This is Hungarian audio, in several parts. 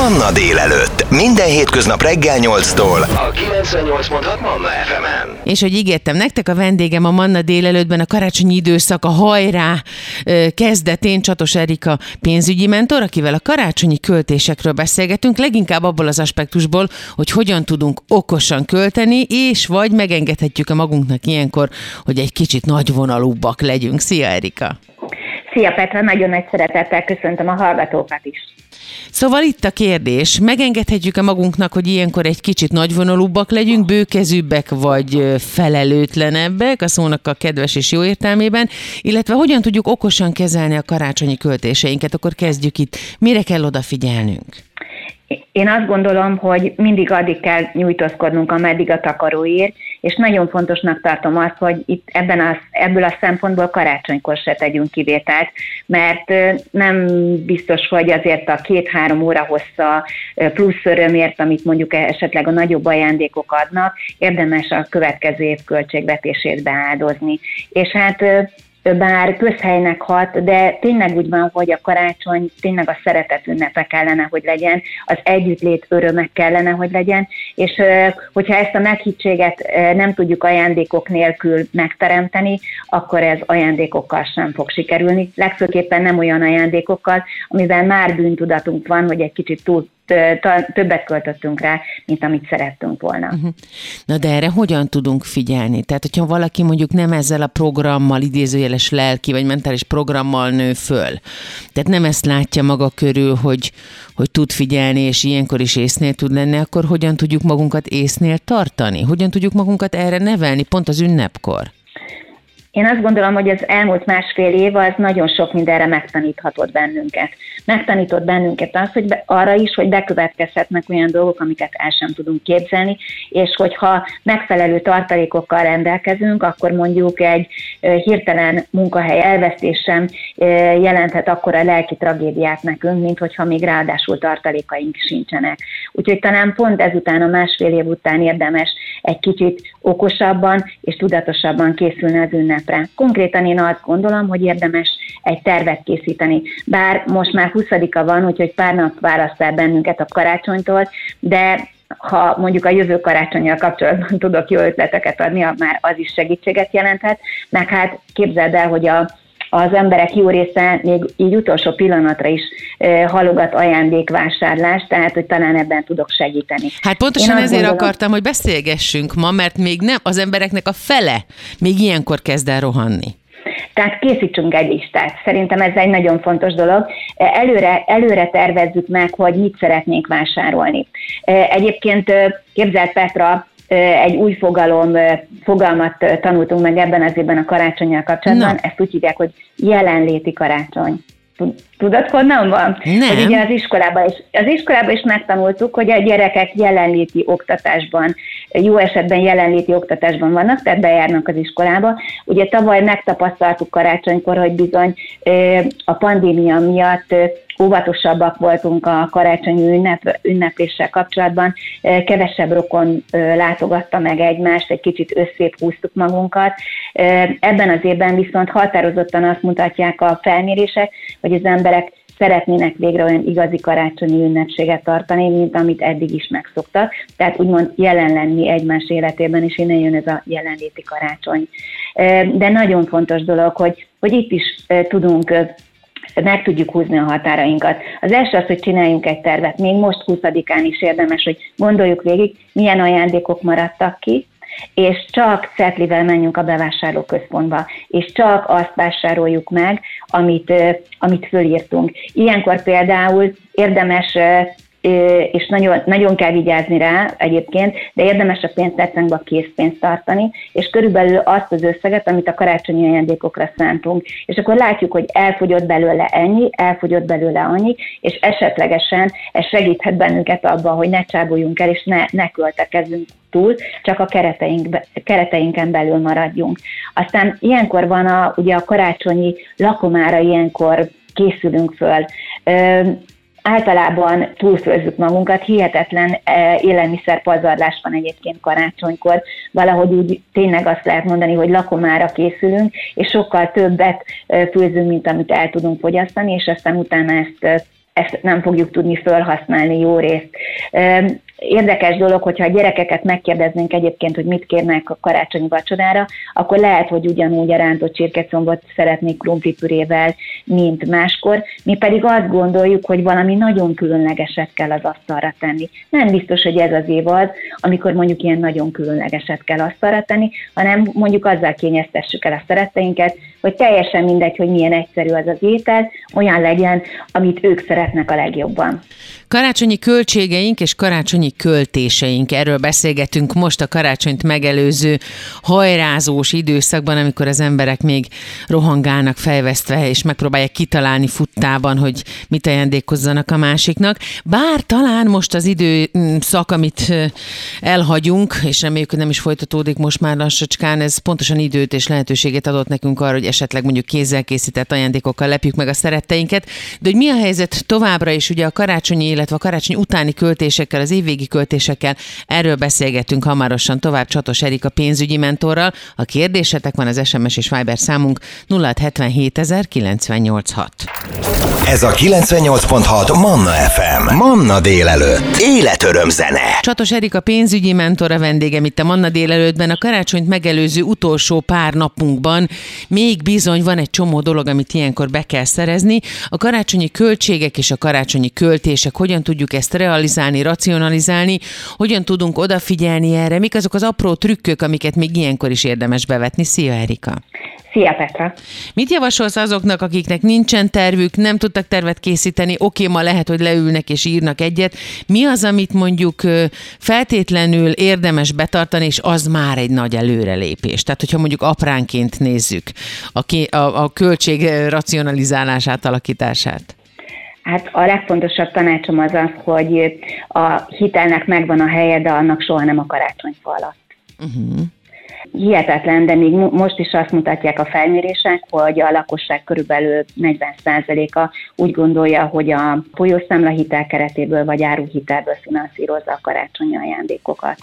Manna délelőtt. Minden hétköznap reggel 8-tól. A 98.6 Manna FM-en. És hogy ígértem nektek, a vendégem a Manna délelőttben a karácsonyi időszak a hajrá kezdetén Csatos Erika pénzügyi mentor, akivel a karácsonyi költésekről beszélgetünk, leginkább abból az aspektusból, hogy hogyan tudunk okosan költeni, és vagy megengedhetjük-e magunknak ilyenkor, hogy egy kicsit nagyvonalúbbak legyünk. Szia Erika! Szia Petra, nagyon nagy szeretettel köszöntöm a hallgatókat is. Szóval itt a kérdés, megengedhetjük-e magunknak, hogy ilyenkor egy kicsit nagyvonalúbbak legyünk, bőkezűbbek vagy felelőtlenebbek, a szónak a kedves és jó értelmében, illetve hogyan tudjuk okosan kezelni a karácsonyi költéseinket, akkor kezdjük itt. Mire kell odafigyelnünk? Én azt gondolom, hogy mindig addig kell nyújtózkodnunk, ameddig a takaróért, és nagyon fontosnak tartom azt, hogy itt ebben a, ebből a szempontból karácsonykor se tegyünk kivételt, mert nem biztos, hogy azért a két-három óra hossza plusz örömért, amit mondjuk esetleg a nagyobb ajándékok adnak, érdemes a következő év költségvetését beáldozni. És hát bár közhelynek hat, de tényleg úgy van, hogy a karácsony tényleg a szeretet ünnepe kellene, hogy legyen, az együttlét örömek kellene, hogy legyen, és hogyha ezt a meghittséget nem tudjuk ajándékok nélkül megteremteni, akkor ez ajándékokkal sem fog sikerülni, legfőképpen nem olyan ajándékokkal, amivel már bűntudatunk van, hogy egy kicsit túl többet költöttünk rá, mint amit szerettünk volna. Uh-huh. Na de erre hogyan tudunk figyelni? Tehát, hogyha valaki mondjuk nem ezzel a programmal, idézőjeles lelki vagy mentális programmal nő föl, tehát nem ezt látja maga körül, hogy, hogy tud figyelni, és ilyenkor is észnél tud lenni, akkor hogyan tudjuk magunkat észnél tartani? Hogyan tudjuk magunkat erre nevelni, pont az ünnepkor? Én azt gondolom, hogy az elmúlt másfél év az nagyon sok mindenre megtaníthatott bennünket. Megtanított bennünket azt, hogy be, arra is, hogy bekövetkezhetnek olyan dolgok, amiket el sem tudunk képzelni, és hogyha megfelelő tartalékokkal rendelkezünk, akkor mondjuk egy hirtelen munkahely elvesztés sem jelenthet akkor a lelki tragédiát nekünk, mint hogyha még ráadásul tartalékaink sincsenek. Úgyhogy talán pont ezután a másfél év után érdemes egy kicsit okosabban és tudatosabban készülni az ünnepre. Konkrétan én azt gondolom, hogy érdemes egy tervet készíteni. Bár most már 20-a van, úgyhogy pár nap választ el bennünket a karácsonytól, de ha mondjuk a jövő karácsonyjal kapcsolatban tudok jó ötleteket adni, már az is segítséget jelenthet, meg hát képzeld el, hogy a az emberek jó része még így utolsó pillanatra is halogat ajándékvásárlást, tehát hogy talán ebben tudok segíteni. Hát pontosan ezért gondolom, akartam, hogy beszélgessünk ma, mert még nem, az embereknek a fele még ilyenkor kezd el rohanni. Tehát készítsünk egy listát. Szerintem ez egy nagyon fontos dolog. Előre, előre tervezzük meg, hogy mit szeretnénk vásárolni. Egyébként képzelt Petra, egy új fogalom, fogalmat tanultunk meg ebben az évben a karácsonyjal kapcsolatban, Na. ezt úgy hívják, hogy jelenléti karácsony. Tudod, honnan van? Nem. Hogy ugye az iskolában is, az iskolában is megtanultuk, hogy a gyerekek jelenléti oktatásban, jó esetben jelenléti oktatásban vannak, tehát bejárnak az iskolába. Ugye tavaly megtapasztaltuk karácsonykor, hogy bizony a pandémia miatt óvatosabbak voltunk a karácsonyi ünnep, ünnepléssel kapcsolatban, kevesebb rokon látogatta meg egymást, egy kicsit összép húztuk magunkat. Ebben az évben viszont határozottan azt mutatják a felmérések, hogy az emberek szeretnének végre olyan igazi karácsonyi ünnepséget tartani, mint amit eddig is megszoktak. Tehát úgymond jelen lenni egymás életében, és innen jön ez a jelenléti karácsony. De nagyon fontos dolog, hogy, hogy itt is tudunk meg tudjuk húzni a határainkat. Az első az, hogy csináljunk egy tervet. Még most 20-án is érdemes, hogy gondoljuk végig, milyen ajándékok maradtak ki, és csak cetlivel menjünk a bevásárlóközpontba, és csak azt vásároljuk meg, amit, amit fölírtunk. Ilyenkor például érdemes és nagyon, nagyon kell vigyázni rá egyébként, de érdemes a pénztárcánkba készpénzt tartani, és körülbelül azt az összeget, amit a karácsonyi ajándékokra szántunk. És akkor látjuk, hogy elfogyott belőle ennyi, elfogyott belőle annyi, és esetlegesen ez segíthet bennünket abban, hogy ne csábuljunk el, és ne, ne költekezzünk túl, csak a kereteink, kereteinken belül maradjunk. Aztán ilyenkor van a, ugye a karácsonyi lakomára ilyenkor készülünk föl általában túlfőzzük magunkat, hihetetlen eh, élelmiszer pazarlás van egyébként karácsonykor, valahogy úgy tényleg azt lehet mondani, hogy lakomára készülünk, és sokkal többet eh, főzünk, mint amit el tudunk fogyasztani, és aztán utána ezt eh, ezt nem fogjuk tudni felhasználni jó részt. Érdekes dolog, hogyha a gyerekeket megkérdeznénk egyébként, hogy mit kérnek a karácsonyi vacsorára, akkor lehet, hogy ugyanúgy a rántott csirkecombot szeretnék krumplipürével, mint máskor. Mi pedig azt gondoljuk, hogy valami nagyon különlegeset kell az asztalra tenni. Nem biztos, hogy ez az év az, amikor mondjuk ilyen nagyon különlegeset kell asztalra tenni, hanem mondjuk azzal kényeztessük el a szeretteinket, hogy teljesen mindegy, hogy milyen egyszerű az az étel, olyan legyen, amit ők szeretnek a legjobban. Karácsonyi költségeink és karácsonyi költéseink. Erről beszélgetünk most a karácsonyt megelőző hajrázós időszakban, amikor az emberek még rohangálnak fejvesztve, és megpróbálják kitalálni futtában, hogy mit ajándékozzanak a másiknak. Bár talán most az időszak, amit elhagyunk, és reméljük, hogy nem is folytatódik most már lassacskán, ez pontosan időt és lehetőséget adott nekünk arra, hogy esetleg mondjuk kézzel készített ajándékokkal lepjük meg a szeretteinket. De hogy mi a helyzet továbbra is, ugye a karácsonyi illetve a karácsony utáni költésekkel, az évvégi költésekkel. Erről beszélgetünk hamarosan tovább Csatos Erika pénzügyi mentorral. A kérdésetek van az SMS és Viber számunk 0677 986. Ez a 98.6 Manna FM. Manna délelőtt. Életöröm zene. Csatos Erika pénzügyi mentora vendégem itt a Manna délelőttben. A karácsonyt megelőző utolsó pár napunkban még bizony van egy csomó dolog, amit ilyenkor be kell szerezni. A karácsonyi költségek és a karácsonyi költések, hogy hogyan tudjuk ezt realizálni, racionalizálni, hogyan tudunk odafigyelni erre, mik azok az apró trükkök, amiket még ilyenkor is érdemes bevetni. Szia Erika! Szia Petra! Mit javasolsz azoknak, akiknek nincsen tervük, nem tudtak tervet készíteni, oké, ma lehet, hogy leülnek és írnak egyet. Mi az, amit mondjuk feltétlenül érdemes betartani, és az már egy nagy előrelépés? Tehát, hogyha mondjuk apránként nézzük a, a, a költség racionalizálását, alakítását. Hát a legfontosabb tanácsom az az, hogy a hitelnek megvan a helye, de annak soha nem a karácsonyfa alatt. Uh-huh hihetetlen, de még most is azt mutatják a felmérések, hogy a lakosság körülbelül 40%-a úgy gondolja, hogy a folyószámla hitel keretéből vagy áruhitelből finanszírozza a karácsonyi ajándékokat.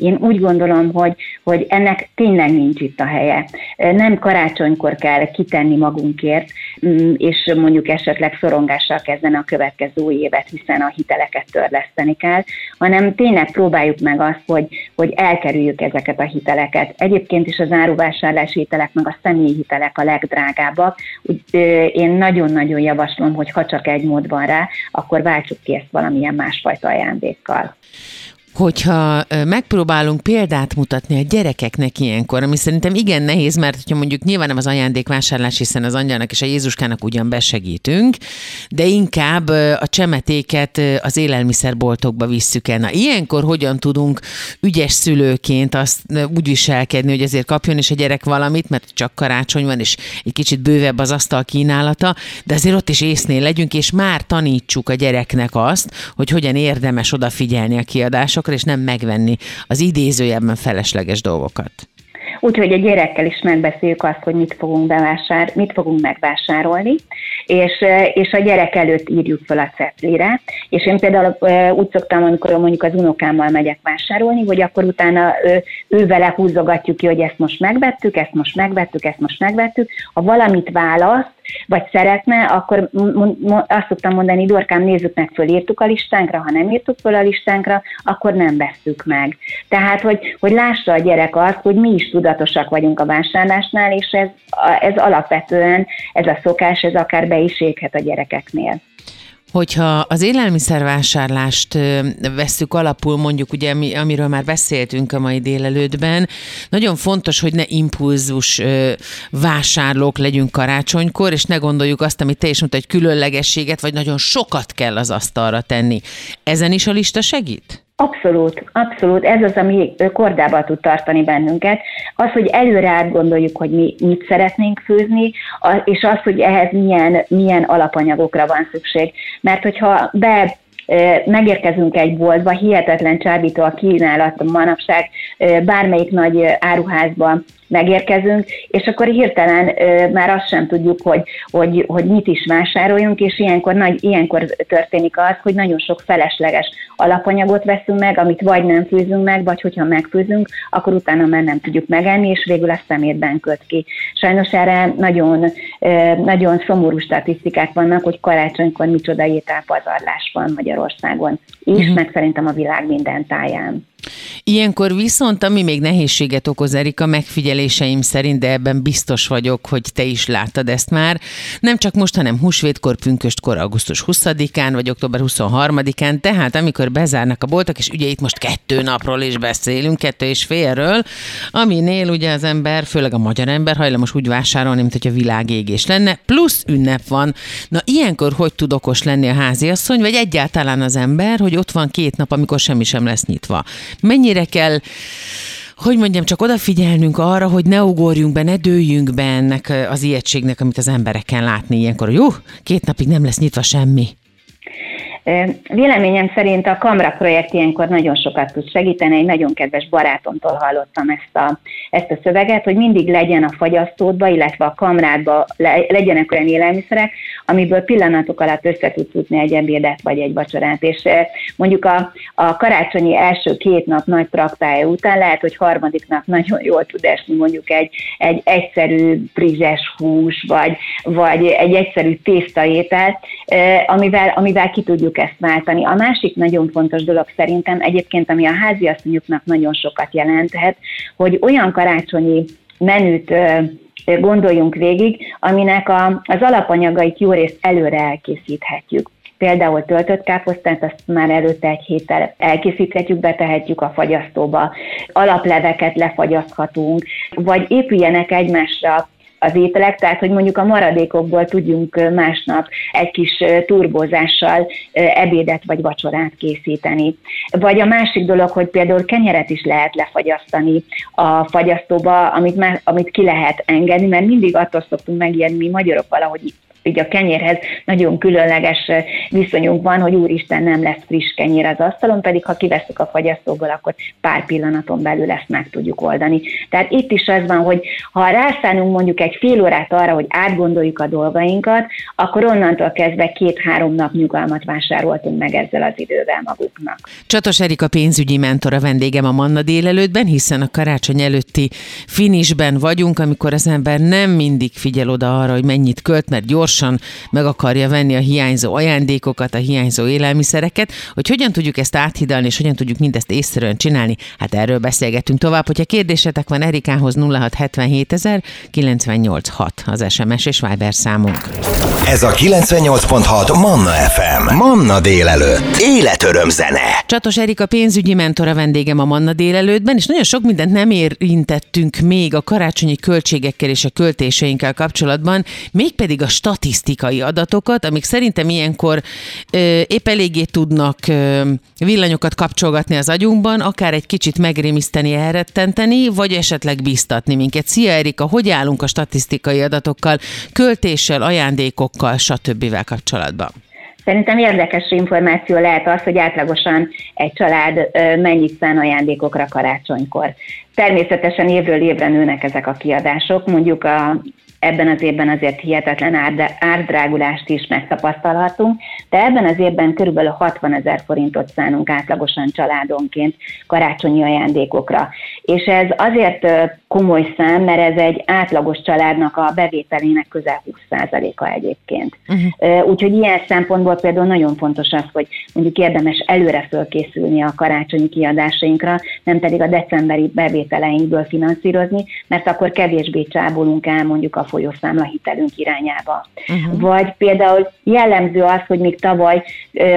Én úgy gondolom, hogy, hogy ennek tényleg nincs itt a helye. Nem karácsonykor kell kitenni magunkért, mm, és mondjuk esetleg szorongással kezdeni a következő évet, hiszen a hiteleket törleszteni kell, hanem tényleg próbáljuk meg azt, hogy, hogy elkerüljük ezeket a hiteleket. Egyébként is az áruvásárlási hitelek, meg a személyi hitelek a legdrágábbak. Úgy, én nagyon-nagyon javaslom, hogy ha csak egy mód van rá, akkor váltsuk ki ezt valamilyen másfajta ajándékkal hogyha megpróbálunk példát mutatni a gyerekeknek ilyenkor, ami szerintem igen nehéz, mert hogyha mondjuk nyilván nem az ajándékvásárlás, hiszen az angyalnak és a Jézuskának ugyan besegítünk, de inkább a csemetéket az élelmiszerboltokba visszük el. Na, ilyenkor hogyan tudunk ügyes szülőként azt úgy viselkedni, hogy azért kapjon is a gyerek valamit, mert csak karácsony van, és egy kicsit bővebb az asztal kínálata, de azért ott is észnél legyünk, és már tanítsuk a gyereknek azt, hogy hogyan érdemes odafigyelni a kiadásokra, másokra, és nem megvenni az idézőjelben felesleges dolgokat. Úgyhogy a gyerekkel is megbeszéljük azt, hogy mit fogunk, bevásár, mit fogunk megvásárolni, és, és a gyerek előtt írjuk fel a cetlire. És én például úgy szoktam, amikor mondjuk az unokámmal megyek vásárolni, hogy akkor utána ő, ő vele húzogatjuk ki, hogy ezt most megvettük, ezt most megvettük, ezt most megvettük. Ha valamit választ, vagy szeretne, akkor azt szoktam mondani, Dorkám, nézzük meg, fölírtuk a listánkra, ha nem írtuk föl a listánkra, akkor nem vesztük meg. Tehát, hogy, hogy lássa a gyerek azt, hogy mi is tudatosak vagyunk a vásárlásnál, és ez, ez alapvetően, ez a szokás, ez akár be is éghet a gyerekeknél. Hogyha az élelmiszervásárlást vesszük alapul, mondjuk ugye, amiről már beszéltünk a mai délelőttben, nagyon fontos, hogy ne impulzus vásárlók legyünk karácsonykor, és ne gondoljuk azt, amit te is mondtad, hogy különlegességet, vagy nagyon sokat kell az asztalra tenni. Ezen is a lista segít? Abszolút, abszolút. Ez az, ami kordába tud tartani bennünket. Az, hogy előre átgondoljuk, hogy mi mit szeretnénk főzni, és az, hogy ehhez milyen, milyen alapanyagokra van szükség. Mert hogyha be megérkezünk egy boltba, hihetetlen csábító a kínálat manapság, bármelyik nagy áruházban megérkezünk, és akkor hirtelen már azt sem tudjuk, hogy, hogy, hogy mit is vásároljunk, és ilyenkor, nagy, ilyenkor történik az, hogy nagyon sok felesleges alapanyagot veszünk meg, amit vagy nem főzünk meg, vagy hogyha megfőzünk, akkor utána már nem tudjuk megenni, és végül a szemétben köt ki. Sajnos erre nagyon, nagyon szomorú statisztikák vannak, hogy karácsonykor micsoda ételpazarlás van Magyarországon is, uh-huh. meg szerintem a világ minden táján. Ilyenkor viszont, ami még nehézséget okoz, Erika, megfigyeléseim szerint, de ebben biztos vagyok, hogy te is láttad ezt már, nem csak most, hanem húsvétkor, pünköstkor, augusztus 20-án, vagy október 23-án, tehát amikor bezárnak a boltok, és ugye itt most kettő napról is beszélünk, kettő és félről, aminél ugye az ember, főleg a magyar ember hajlamos úgy vásárolni, mint hogy a világ égés lenne, plusz ünnep van. Na ilyenkor hogy tud okos lenni a háziasszony, vagy egyáltalán az ember, hogy ott van két nap, amikor semmi sem lesz nyitva? Mennyire kell hogy mondjam, csak odafigyelnünk arra, hogy ne ugorjunk be, ne dőljünk be ennek az ijegységnek, amit az embereken látni ilyenkor. Jó, két napig nem lesz nyitva semmi. Véleményem szerint a Kamra projekt ilyenkor nagyon sokat tud segíteni. Egy nagyon kedves barátomtól hallottam ezt a, ezt a szöveget, hogy mindig legyen a fagyasztódba, illetve a kamrádba legyenek olyan élelmiszerek, amiből pillanatok alatt össze tudsz jutni egy ebédet vagy egy vacsorát. És mondjuk a, a karácsonyi első két nap nagy traktája után lehet, hogy harmadik nap nagyon jól tud esni mondjuk egy, egy egyszerű prizses hús, vagy, vagy egy egyszerű tésztaétel, amivel, amivel ki tudjuk ezt váltani. A másik nagyon fontos dolog szerintem egyébként, ami a háziasszonyoknak nagyon sokat jelenthet, hogy olyan karácsonyi menüt gondoljunk végig, aminek a, az alapanyagait jó részt előre elkészíthetjük. Például töltött káposztát, azt már előtte egy héttel elkészíthetjük, betehetjük a fagyasztóba, alapleveket lefagyaszthatunk, vagy épüljenek egymásra az ételek, tehát hogy mondjuk a maradékokból tudjunk másnap egy kis turbózással ebédet vagy vacsorát készíteni. Vagy a másik dolog, hogy például kenyeret is lehet lefagyasztani a fagyasztóba, amit, már, amit ki lehet engedni, mert mindig attól szoktunk megijedni mi magyarok valahogy így a kenyérhez nagyon különleges viszonyunk van, hogy úristen nem lesz friss kenyér az asztalon, pedig ha kiveszünk a fagyasztóból, akkor pár pillanaton belül ezt meg tudjuk oldani. Tehát itt is az van, hogy ha rászánunk mondjuk egy fél órát arra, hogy átgondoljuk a dolgainkat, akkor onnantól kezdve két-három nap nyugalmat vásároltunk meg ezzel az idővel maguknak. Csatos Erika pénzügyi mentor a vendégem a Manna délelőttben, hiszen a karácsony előtti finisben vagyunk, amikor az ember nem mindig figyel oda arra, hogy mennyit költ, mert gyors gyorsan meg akarja venni a hiányzó ajándékokat, a hiányzó élelmiszereket, hogy hogyan tudjuk ezt áthidalni, és hogyan tudjuk mindezt észszerűen csinálni. Hát erről beszélgetünk tovább. Hogyha kérdésetek van Erikához 0677 ezer 986 az SMS és Viber számunk. Ez a 98.6 Manna FM. Manna délelőtt. Életöröm zene. Csatos Erika pénzügyi mentora vendégem a Manna délelőttben, és nagyon sok mindent nem érintettünk még a karácsonyi költségekkel és a költéseinkkel kapcsolatban, mégpedig a stat statisztikai adatokat, amik szerintem ilyenkor ö, épp eléggé tudnak ö, villanyokat kapcsolgatni az agyunkban, akár egy kicsit megrémiszteni, elrettenteni, vagy esetleg biztatni minket. Szia Erika, hogy állunk a statisztikai adatokkal, költéssel, ajándékokkal, stb. kapcsolatban? Szerintem érdekes információ lehet az, hogy átlagosan egy család mennyit szán ajándékokra karácsonykor. Természetesen évről évre nőnek ezek a kiadások, mondjuk a ebben az évben azért hihetetlen árdrágulást is megtapasztalhatunk, de ebben az évben körülbelül 60 ezer forintot szánunk átlagosan családonként karácsonyi ajándékokra. És ez azért komoly szám, mert ez egy átlagos családnak a bevételének közel 20%-a egyébként. Uh-huh. Úgyhogy ilyen szempontból például nagyon fontos az, hogy mondjuk érdemes előre fölkészülni a karácsonyi kiadásainkra, nem pedig a decemberi bevételeinkből finanszírozni, mert akkor kevésbé csábolunk el mondjuk a folyószámla hitelünk irányába. Uh-huh. Vagy például jellemző az, hogy még tavaly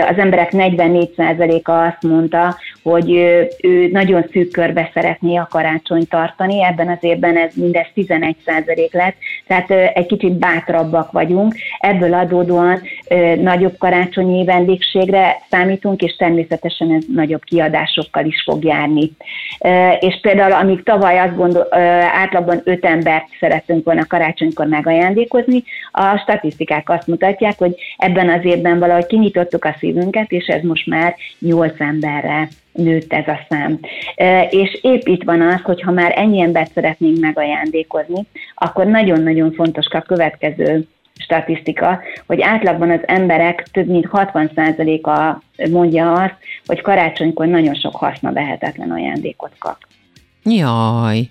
az emberek 44%-a azt mondta, hogy ő nagyon szűk körbe szeretné a karácsonyt tartani, ebben az évben ez mindez 11% lett, tehát egy kicsit bátrabbak vagyunk, ebből adódóan nagyobb karácsonyi vendégségre számítunk, és természetesen ez nagyobb kiadásokkal is fog járni. És például amíg tavaly azt gondol, átlagban 5 embert szerettünk volna karácsonykor megajándékozni, a statisztikák azt mutatják, hogy ebben az évben valahogy kinyitottuk a szívünket, és ez most már 8 emberre nőtt ez a szám. És épp itt van az, hogy ha már ennyi embert szeretnénk megajándékozni, akkor nagyon-nagyon fontos a következő statisztika, hogy átlagban az emberek több mint 60%-a mondja azt, hogy karácsonykor nagyon sok haszna vehetetlen ajándékot kap. Jaj,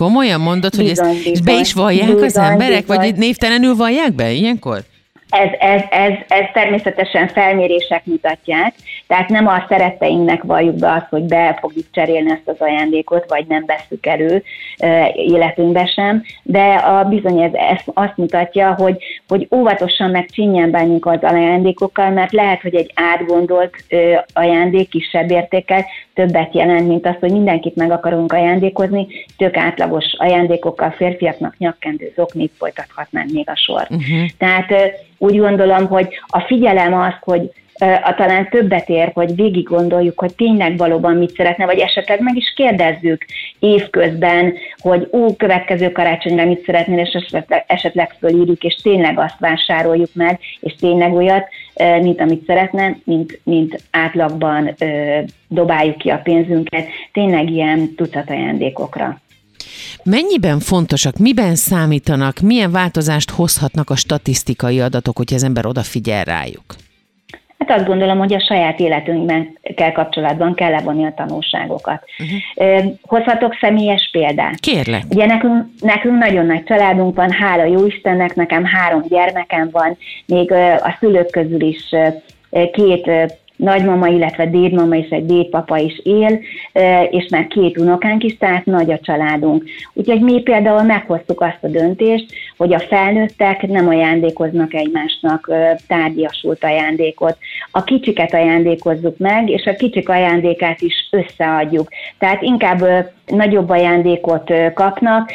komolyan mondod, bizony, hogy ezt bizony, be is vallják bizony, az emberek, bizony. vagy névtelenül vallják be ilyenkor? Ez, ez, ez, ez természetesen felmérések mutatják, tehát nem a szeretteinknek valljuk be azt, hogy be fogjuk cserélni ezt az ajándékot, vagy nem veszük elő életünkbe sem, de a bizony ez, ez azt mutatja, hogy, hogy óvatosan meg csinyán bánjunk az ajándékokkal, mert lehet, hogy egy átgondolt ajándék kisebb értékkel többet jelent, mint az, hogy mindenkit meg akarunk ajándékozni, tök átlagos ajándékokkal férfiaknak nyakkendő, zoknit folytathatnánk még a sor. Uh-huh. Tehát úgy gondolom, hogy a figyelem az, hogy a talán többet ér, hogy végig gondoljuk, hogy tényleg valóban mit szeretne, vagy esetleg meg is kérdezzük évközben, hogy ú, következő karácsonyra mit szeretnél, és esetleg, esetleg fölírjuk, és tényleg azt vásároljuk meg, és tényleg olyat, mint amit szeretne, mint, mint átlagban dobáljuk ki a pénzünket, tényleg ilyen tucat ajándékokra. Mennyiben fontosak, miben számítanak, milyen változást hozhatnak a statisztikai adatok, hogy az ember odafigyel rájuk? Hát azt gondolom, hogy a saját életünkben kell kapcsolatban kell levonni a tanulságokat. Uh-huh. Hozhatok személyes példát. Kérlek. Ugye nekünk, nekünk nagyon nagy családunk van, hála jó Istennek, nekem három gyermekem van, még a szülők közül is két nagymama, illetve dédmama és egy dédpapa is él, és már két unokánk is, tehát nagy a családunk. Úgyhogy mi például meghoztuk azt a döntést, hogy a felnőttek nem ajándékoznak egymásnak tárgyasult ajándékot. A kicsiket ajándékozzuk meg, és a kicsik ajándékát is összeadjuk. Tehát inkább nagyobb ajándékot kapnak,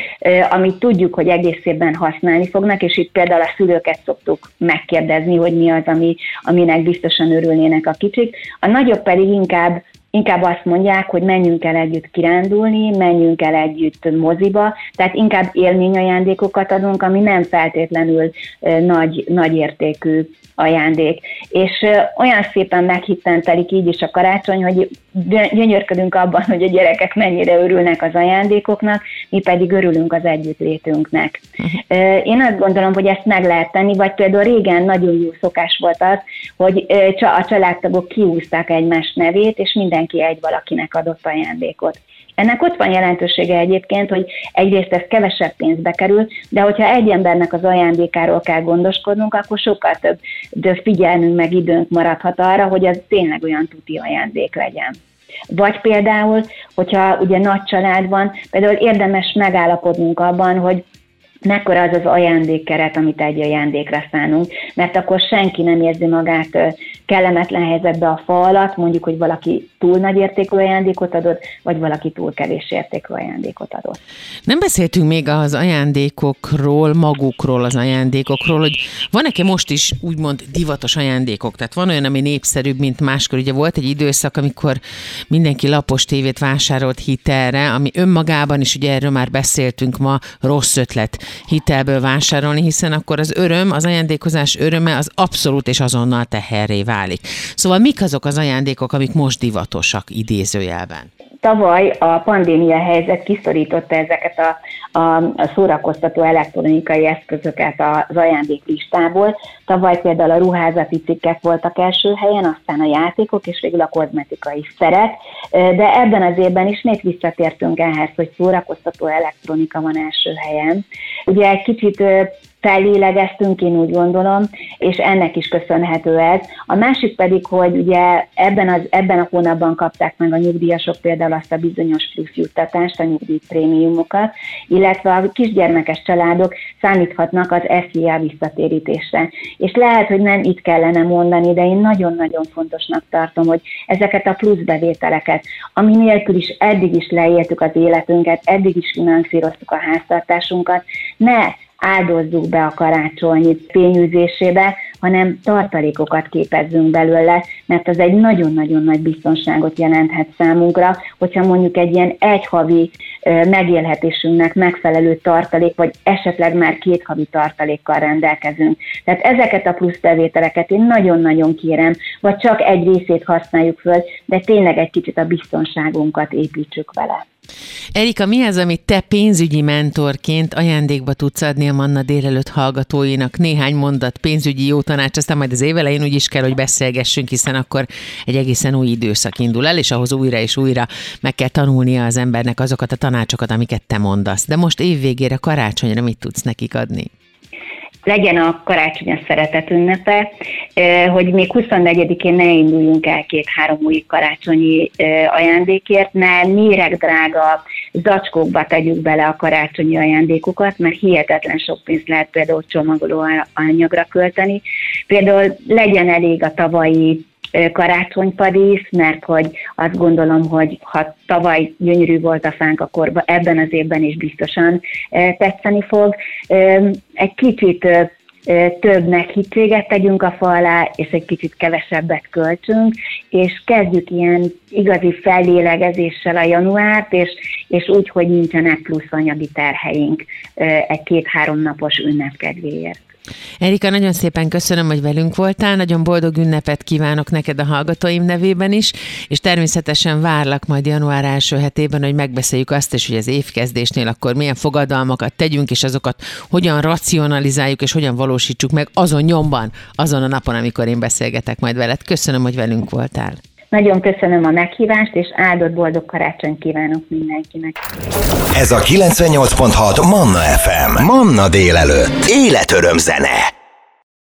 amit tudjuk, hogy egész évben használni fognak, és itt például a szülőket szoktuk megkérdezni, hogy mi az, ami, aminek biztosan örülnének a kicsik. A nagyobb pedig inkább inkább azt mondják, hogy menjünk el együtt kirándulni, menjünk el együtt moziba, tehát inkább élményajándékokat adunk, ami nem feltétlenül nagy, nagy értékű ajándék. És olyan szépen meghitten telik így is a karácsony, hogy gyönyörködünk abban, hogy a gyerekek mennyire örülnek az ajándékoknak, mi pedig örülünk az együttlétünknek. Én azt gondolom, hogy ezt meg lehet tenni, vagy például régen nagyon jó szokás volt az, hogy a családtagok kiúzták egymás nevét, és mindenki egy valakinek adott ajándékot. Ennek ott van jelentősége egyébként, hogy egyrészt ez kevesebb pénzbe kerül, de hogyha egy embernek az ajándékáról kell gondoskodnunk, akkor sokkal több de figyelmünk meg időnk maradhat arra, hogy ez tényleg olyan tuti ajándék legyen. Vagy például, hogyha ugye nagy család van, például érdemes megállapodnunk abban, hogy mekkora az az ajándékkeret, amit egy ajándékra szánunk, mert akkor senki nem érzi magát kellemetlen helyzetbe a fa alatt, mondjuk, hogy valaki túl nagy értékű ajándékot adott, vagy valaki túl kevés értékű ajándékot adott. Nem beszéltünk még az ajándékokról, magukról, az ajándékokról, hogy van nekem most is úgymond divatos ajándékok, tehát van olyan, ami népszerűbb, mint máskor. Ugye volt egy időszak, amikor mindenki lapos tévét vásárolt hitelre, ami önmagában is, ugye erről már beszéltünk ma, rossz ötlet hitelből vásárolni, hiszen akkor az öröm, az ajándékozás öröme az abszolút és azonnal teherré válik. Szóval mik azok az ajándékok, amik most divatosak idézőjelben? Tavaly a pandémia helyzet kiszorította ezeket a, a, a szórakoztató elektronikai eszközöket az ajándéklistából. Tavaly például a ruházati cikkek voltak első helyen, aztán a játékok, és végül a kozmetikai szerek. De ebben az évben ismét visszatértünk ehhez, hogy szórakoztató elektronika van első helyen. Ugye egy kicsit fellélegeztünk, én úgy gondolom, és ennek is köszönhető ez. A másik pedig, hogy ugye ebben, az, ebben a hónapban kapták meg a nyugdíjasok például azt a bizonyos plusz juttatást, a nyugdíjprémiumokat, illetve a kisgyermekes családok számíthatnak az SZIA visszatérítésre. És lehet, hogy nem itt kellene mondani, de én nagyon-nagyon fontosnak tartom, hogy ezeket a plusz bevételeket, ami nélkül is eddig is leéltük az életünket, eddig is finanszíroztuk a háztartásunkat, ne áldozzuk be a karácsony fényűzésébe, hanem tartalékokat képezzünk belőle, mert az egy nagyon-nagyon nagy biztonságot jelenthet számunkra, hogyha mondjuk egy ilyen egyhavi megélhetésünknek megfelelő tartalék, vagy esetleg már két havi tartalékkal rendelkezünk. Tehát ezeket a plusz bevételeket én nagyon-nagyon kérem, vagy csak egy részét használjuk föl, de tényleg egy kicsit a biztonságunkat építsük vele. Erika, mi az, amit te pénzügyi mentorként ajándékba tudsz adni a Manna délelőtt hallgatóinak? Néhány mondat pénzügyi jó tanács, aztán majd az évelején úgy is kell, hogy beszélgessünk, hiszen akkor egy egészen új időszak indul el, és ahhoz újra és újra meg kell tanulnia az embernek azokat a tanácsokat, amiket te mondasz. De most évvégére, karácsonyra mit tudsz nekik adni? Legyen a karácsony a szeretet ünnepe, hogy még 24-én ne induljunk el két-három új karácsonyi ajándékért, ne méreg drága zacskókba tegyük bele a karácsonyi ajándékokat, mert hihetetlen sok pénzt lehet például csomagoló anyagra költeni. Például legyen elég a tavalyi karácsonypadísz, mert hogy azt gondolom, hogy ha tavaly gyönyörű volt a fánk, akkor ebben az évben is biztosan tetszeni fog. Egy kicsit több meghitséget tegyünk a fa és egy kicsit kevesebbet költsünk, és kezdjük ilyen igazi fellélegezéssel a januárt, és, és úgy, hogy nincsenek plusz anyagi terheink egy két-három napos ünnep kedvéért. Erika, nagyon szépen köszönöm, hogy velünk voltál, nagyon boldog ünnepet kívánok neked a hallgatóim nevében is, és természetesen várlak majd január első hetében, hogy megbeszéljük azt is, hogy az évkezdésnél akkor milyen fogadalmakat tegyünk, és azokat hogyan racionalizáljuk, és hogyan valósítsuk meg azon nyomban, azon a napon, amikor én beszélgetek majd veled. Köszönöm, hogy velünk voltál. Nagyon köszönöm a meghívást, és áldott boldog karácsony kívánok mindenkinek. Ez a 98.6 Manna FM. Manna délelőtt. Életöröm zene.